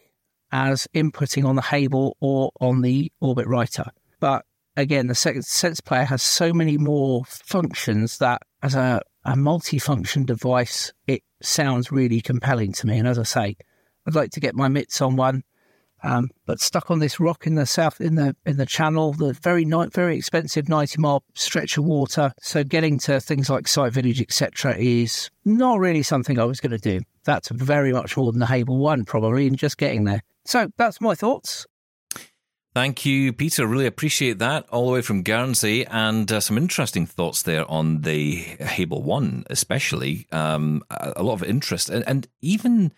as inputting on the Hable or on the Orbit Writer. But again, the Sense player has so many more functions that as a, a multi-function device, it sounds really compelling to me. And as I say, I'd like to get my mitts on one. Um, but stuck on this rock in the south in the in the channel, the very ni- very expensive ninety mile stretch of water. So getting to things like Sight Village, etc., is not really something I was going to do. That's very much more than the Hable One, probably, and just getting there. So that's my thoughts. Thank you, Peter. Really appreciate that. All the way from Guernsey, and uh, some interesting thoughts there on the Hable One, especially. Um, a, a lot of interest, and, and even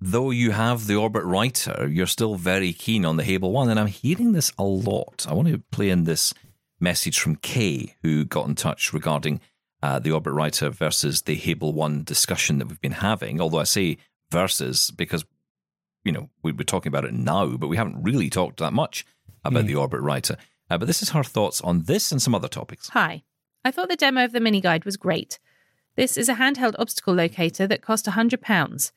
though you have the Orbit Writer, you're still very keen on the Hable One, and I'm hearing this a lot. I want to play in this message from Kay, who got in touch regarding uh, the Orbit Writer versus the Hable One discussion that we've been having. Although I say versus because you know we, are talking about it now, but we haven't really talked that much about mm. the Orbit Writer. Uh, but this is her thoughts on this and some other topics. Hi, I thought the demo of the mini guide was great. This is a handheld obstacle locator that cost £100.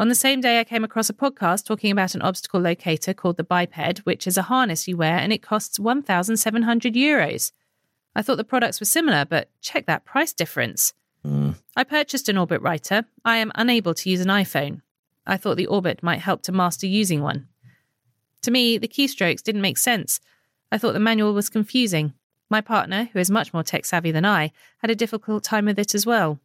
On the same day, I came across a podcast talking about an obstacle locator called the Biped, which is a harness you wear and it costs 1,700 euros. I thought the products were similar, but check that price difference. Mm. I purchased an Orbit Writer. I am unable to use an iPhone. I thought the Orbit might help to master using one. To me, the keystrokes didn't make sense. I thought the manual was confusing. My partner, who is much more tech savvy than I, had a difficult time with it as well.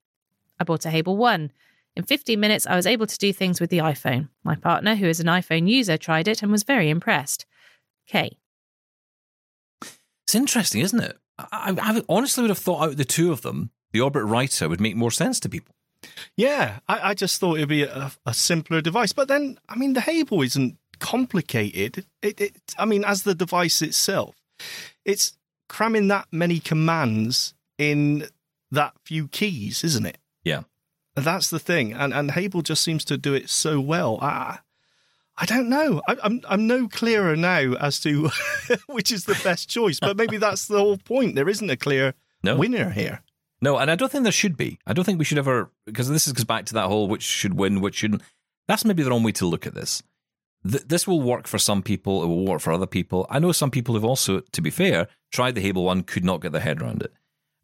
I bought a Hable One. In 15 minutes, I was able to do things with the iPhone. My partner, who is an iPhone user, tried it and was very impressed. Kay. It's interesting, isn't it? I, I honestly would have thought out the two of them, the Orbit Writer would make more sense to people. Yeah, I, I just thought it'd be a, a, simpler device. But then, I mean, the Hable isn't complicated. It, it, I mean, as the device itself, it's cramming that many commands in that few keys, isn't it? Yeah. That's the thing, and and Hable just seems to do it so well. I, I don't know. I, am I'm, I'm no clearer now as to which is the best choice, but maybe that's the whole point. There isn't a clear no. winner here. No, and I don't think there should be. I don't think we should ever because this goes back to that whole which should win, which shouldn't. That's maybe the wrong way to look at this. Th- this will work for some people. It will work for other people. I know some people who've also, to be fair, tried the Hable one, could not get their head around it.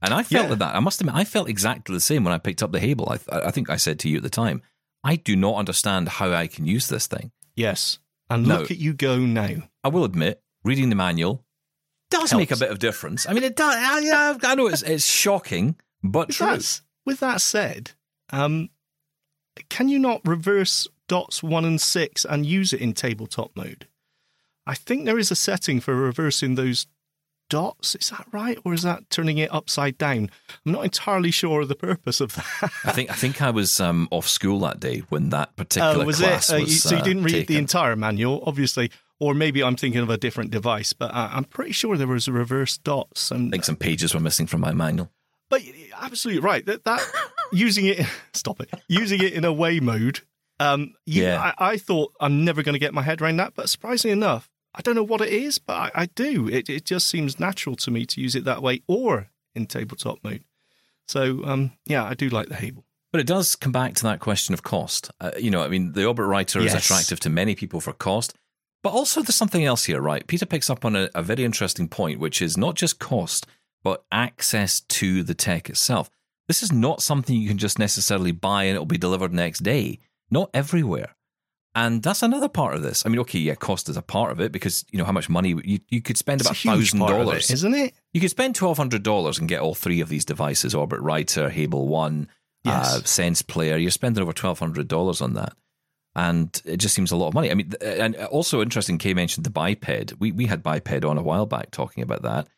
And I felt yeah. that. I must admit, I felt exactly the same when I picked up the Hable. I, I think I said to you at the time, I do not understand how I can use this thing. Yes. And now, look at you go now. I will admit, reading the manual does Helps. make a bit of difference. I mean, it does. I, I know it's, it's shocking, but with true. That, with that said, um, can you not reverse dots one and six and use it in tabletop mode? I think there is a setting for reversing those dots. Is that right, or is that turning it upside down? I'm not entirely sure of the purpose of that. I think I think I was um, off school that day when that particular uh, was class it? Uh, was. so you didn't read taken. the entire manual, obviously, or maybe I'm thinking of a different device. But uh, I'm pretty sure there was reverse dots. And I think some pages were missing from my manual. But absolutely right. That that using it, stop it. Using it in away mode. Um, you, yeah, I, I thought I'm never going to get my head around that, but surprisingly enough, I don't know what it is, but I, I do. It, it just seems natural to me to use it that way or in tabletop mode. So, um, yeah, I do like the Hable. But it does come back to that question of cost. Uh, you know, I mean, the Orbit Writer yes. is attractive to many people for cost, but also there's something else here, right? Peter picks up on a, a very interesting point, which is not just cost, but access to the tech itself. This is not something you can just necessarily buy and it'll be delivered next day. Not everywhere. And that's another part of this. I mean, okay, yeah, cost is a part of it because you know how much money you, you could spend about thousand dollars, isn't it? You could spend twelve hundred dollars and get all three of these devices: Orbit Writer, Hable One, yes. uh, Sense Player. You're spending over twelve hundred dollars on that, and it just seems a lot of money. I mean, and also interesting. Kay mentioned the biped. We we had biped on a while back talking about that.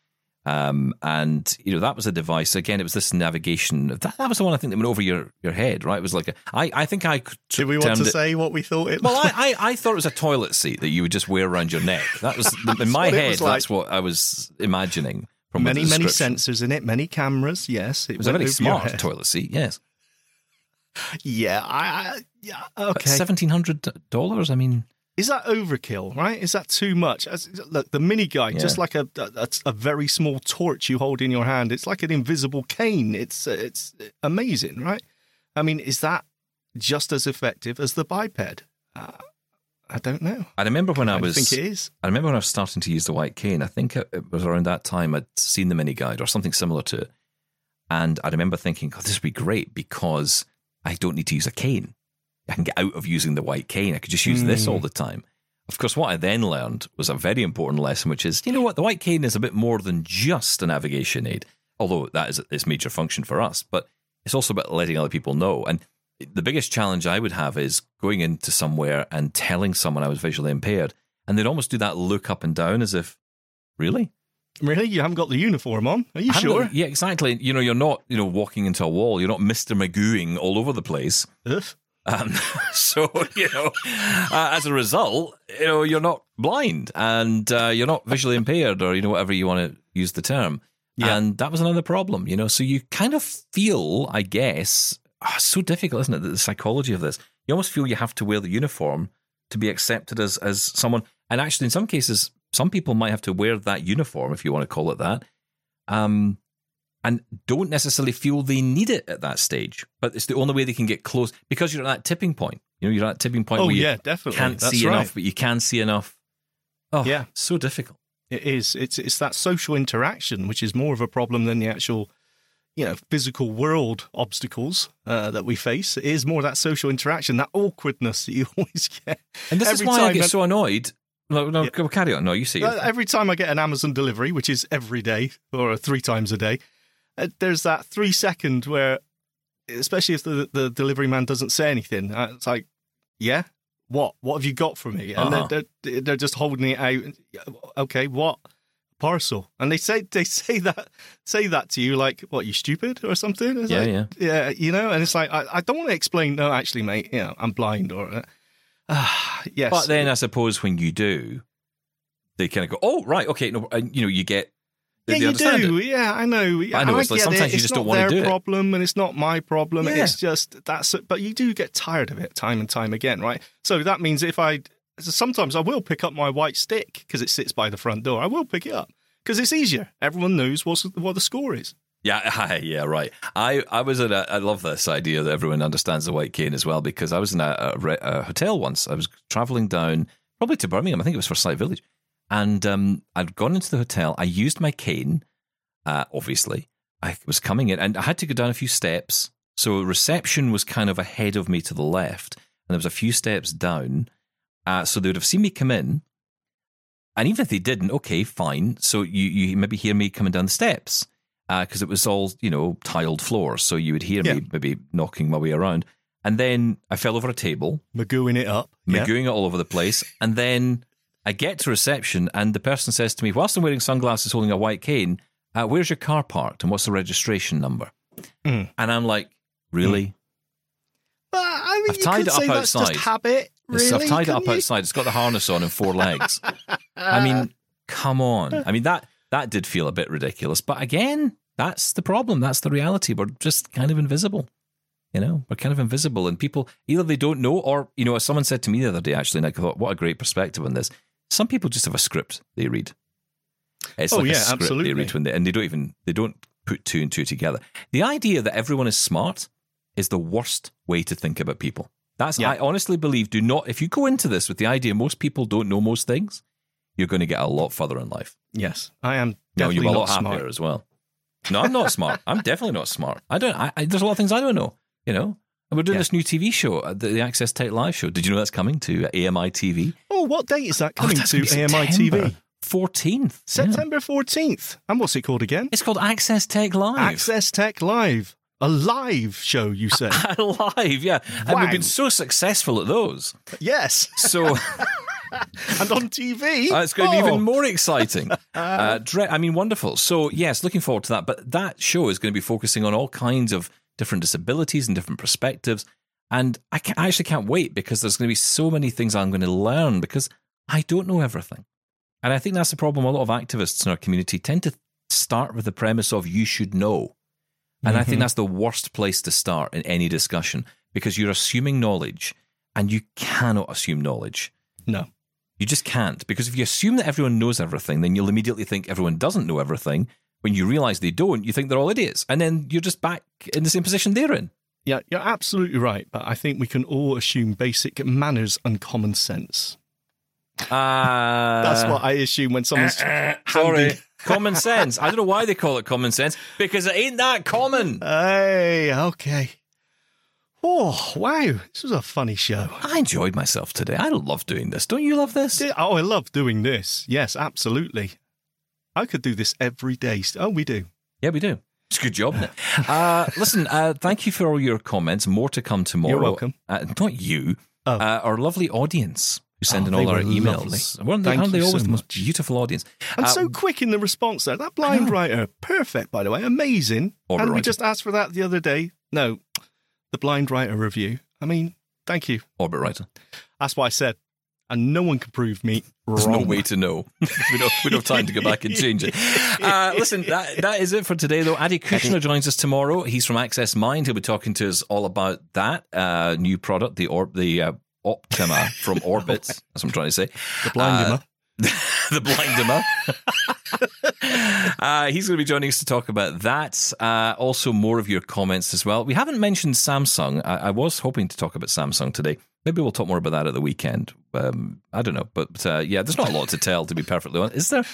Um, and you know that was a device. Again, it was this navigation. That, that was the one I think that went over your, your head, right? It was like a, I, I think I did. We want to it, say what we thought it. Well, I, I, I, thought it was a toilet seat that you would just wear around your neck. That was in my head. Like. That's what I was imagining. From many many sensors in it, many cameras. Yes, it, it was a very smart toilet seat. Yes. Yeah, I, I yeah okay. Seventeen hundred dollars. I mean, is that overkill? Right? Is that too much? As, look, the mini guide, Yeah. just like a, a a very small torch you hold in your hand. It's like an invisible cane. It's it's amazing, right? I mean, is that just as effective as the biped? Uh, I don't know. I remember when I I was. think it is. I remember when I was starting to use the white cane. I think it was around that time I'd seen the mini guide or something similar to it, and I remember thinking, "God, this would be great because I don't need to use a cane. I can get out of using the white cane. I could just use this all the time." Of course, what I then learned was a very important lesson, which is, you know what, the white cane is a bit more than just a navigation aid, although that is its major function for us. But it's also about letting other people know. And the biggest challenge I would have is going into somewhere and telling someone I was visually impaired, and they'd almost do that look up and down as if, really? Really, you haven't got the uniform on? Are you sure? got- yeah, exactly. You know, you're not, you know, walking into a wall. You're not Mister Magooing all over the place. Ugh. Um, so you know, uh, as a result, you know, you're not blind and uh, you're not visually impaired, or you know, whatever you want to use the term. Yeah. And that was another problem, you know. So you kind of feel, I guess, it's so difficult, isn't it? The psychology of this. You almost feel you have to wear the uniform to be accepted as as someone. And actually, in some cases, some people might have to wear that uniform, if you want to call it that, um, and don't necessarily feel they need it at that stage. But it's the only way they can get close because you're at that tipping point. You know, you're at that tipping point Oh where you yeah, definitely. can't That's see right. enough, but you can see enough. Oh, Yeah. so difficult. It is. It's it's that social interaction which is more of a problem than the actual, you know, physical world obstacles uh, that we face. It is more that social interaction, that awkwardness that you always get. And this Every is why I get that- so annoyed. No, no, Yeah. carry on. No, you see. Uh, every time I get an Amazon delivery, which is every day or three times a day, there's that three second where, especially if the the delivery man doesn't say anything, uh, it's like, yeah, what? What have you got for me? And Uh-huh. they're, they're they're just holding it out. Okay, what? Parcel, and they say they say that say that to you like what you stupid or something. It's Yeah, like, yeah. yeah, you know, and it's like I, I don't want to explain. No, actually, mate, you know, I'm blind or uh, yes, But then I suppose when you do, they kind of go, "Oh, right, okay." No, and you know, you get. Yeah, you do. it. Yeah, I know. I know, it's like sometimes it. you It's just not don't wanna their do it. problem, and it's not my problem. Yeah. It's just that's. But you do get tired of it time and time again, right? So that means if I sometimes I will pick up my white stick because it sits by the front door. I will pick it up because it's easier. Everyone knows what's, what the score is. Yeah, yeah, right. I, I was at a, I love this idea that everyone understands the white cane as well because I was in a, a, a hotel once. I was traveling down probably to Birmingham. I think it was for Sight Village, and um, I'd gone into the hotel. I used my cane, uh, obviously. I was coming in, and I had to go down a few steps. So reception was kind of ahead of me to the left, and there was a few steps down. Uh, so they would have seen me come in, and even if they didn't, okay, fine. So you you maybe hear me coming down the steps because it was all you know tiled floors, so you would hear Yeah. me maybe knocking my way around. And then I fell over a table, Magooing it up. Yeah. magooing it all over the place. And then I get to reception, and the person says to me, whilst I'm wearing sunglasses, holding a white cane, uh, "Where's your car parked, and what's the registration number?" Mm. And I'm like, "Really?" But I mean, I've you tied could it up say that's outside. just habit. Really? I've tied it up you? outside. It's got the harness on and four legs. I mean, come on. I mean that that did feel a bit ridiculous, but again, that's the problem. That's the reality. We're just kind of invisible. You know, we're kind of invisible, and people either they don't know, or you know, as someone said to me the other day, actually, and I thought, what a great perspective on this. Some people just have a script they read. It's Oh, like a yeah, script absolutely. they read when they, and they don't even they don't put two and two together. The idea that everyone is smart is the worst way to think about people. That's Yeah. I honestly believe. Do not if you go into this with the idea most people don't know most things, you're going to get a lot further in life. Yes, I am No, you're a lot happier smart. as well. No, I'm not smart. I'm definitely not smart. I don't. I, I, there's a lot of things I don't know. You know, and we're doing Yeah. this new TV show, uh, the, the Access Tech Live show. Did you know that's coming to AMI TV? Oh, what date is that Oh, coming that's to AMI TV? 14th. September 14th. And what's it called again? It's called Access Tech Live. Access Tech Live. A live show, you say? Live, yeah. And we've been so successful at those. yes. So And on TV. Uh, it's going to be Oh. even more exciting. Uh, dre- I mean, wonderful. So, yes, looking forward to that. But that show is going to be focusing on all kinds of different disabilities and different perspectives. And I, ca I actually can't wait because there's going to be so many things I'm going to learn because I don't know everything. And I think that's the problem. A lot of activists in our community tend to start with the premise of you should know. And I think mm-hmm. that's the worst place to start in any discussion because you're assuming knowledge and you cannot assume knowledge. No. You just can't because if you assume that everyone knows everything, then you'll immediately think everyone doesn't know everything. When you realize they don't, you think they're all idiots, and then you're just back in the same position they're in. Yeah, you're absolutely right. But I think we can all assume basic manners and common sense. Uh, That's what I assume when someone's Sorry. common sense. I don't know why they call it common sense because it ain't that common. Hey, okay. Oh, wow. This was a funny show. I enjoyed myself today. I love doing this. Don't you love this? Oh, I love doing this. Yes, absolutely. I could do this every day. Oh, we do. Yeah, we do. It's a good job. Uh, listen, uh, thank you for all your comments. More to come tomorrow. You're welcome. Uh, not you. Oh. Uh, our lovely audience who send Oh, in all our were emails. lovely. Weren't they, Thank aren't they always so the most beautiful audience? And Uh, so quick in the response there. That blind writer, perfect, by the way. Amazing. Orbit and we just asked for that the other day. No, the blind writer review. I mean, thank you. Orbit writer. That's what I said. And no one can prove me wrong. There's no way to know. we, don't, we don't have time to go back and change it. Uh, listen, that, that is it for today, though. Adi Kushner joins us tomorrow. He's from Access Mind. He'll be talking to us all about that uh, new product, the Orb, the uh, Optima from Orbit. That's what I'm trying to say. The blind Uh, the Blindimer. uh, he's going to be joining us to talk about that. Uh, also, more of your comments as well. We haven't mentioned Samsung. I, I was hoping to talk about Samsung today. Maybe we'll talk more about that at the weekend. Um, I don't know, but uh, yeah, there's not a lot to tell. To be perfectly honest, is there?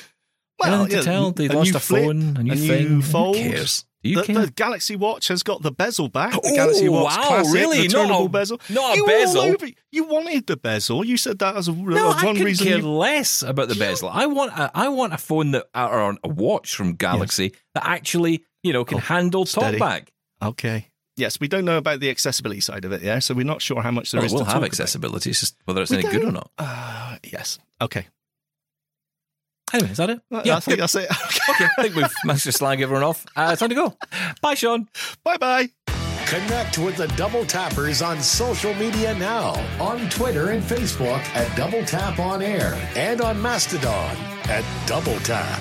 Well, Anything to tell? They a lost a flip, phone, a new a thing. new Who fold. cares? Do you the, care? the Galaxy Watch has got the bezel back. The Oh, Galaxy Watch wow, Classic, really? the Not turnable a- bezel. not a you bezel? over- You wanted the bezel. You said that as a, No, a I one could reason. care you- less about the bezel. I want a, I want a phone that or a watch from Galaxy that actually you know can Oh, handle steady. talkback. Okay. Yes, we don't know about the accessibility side of it, yeah. So we're not sure how much there Well, is it will to have talk accessibility. It's just whether it's We any good or don't- Uh, yes. Okay. Anyway, is that it? I Yeah, think good. that's it. okay. I think we've managed to slag everyone off. Uh, time to go. Bye, Shaun. bye bye. Connect with the Double Tappers on social media now on Twitter and Facebook at Double Tap On Air and on Mastodon at Double Tap.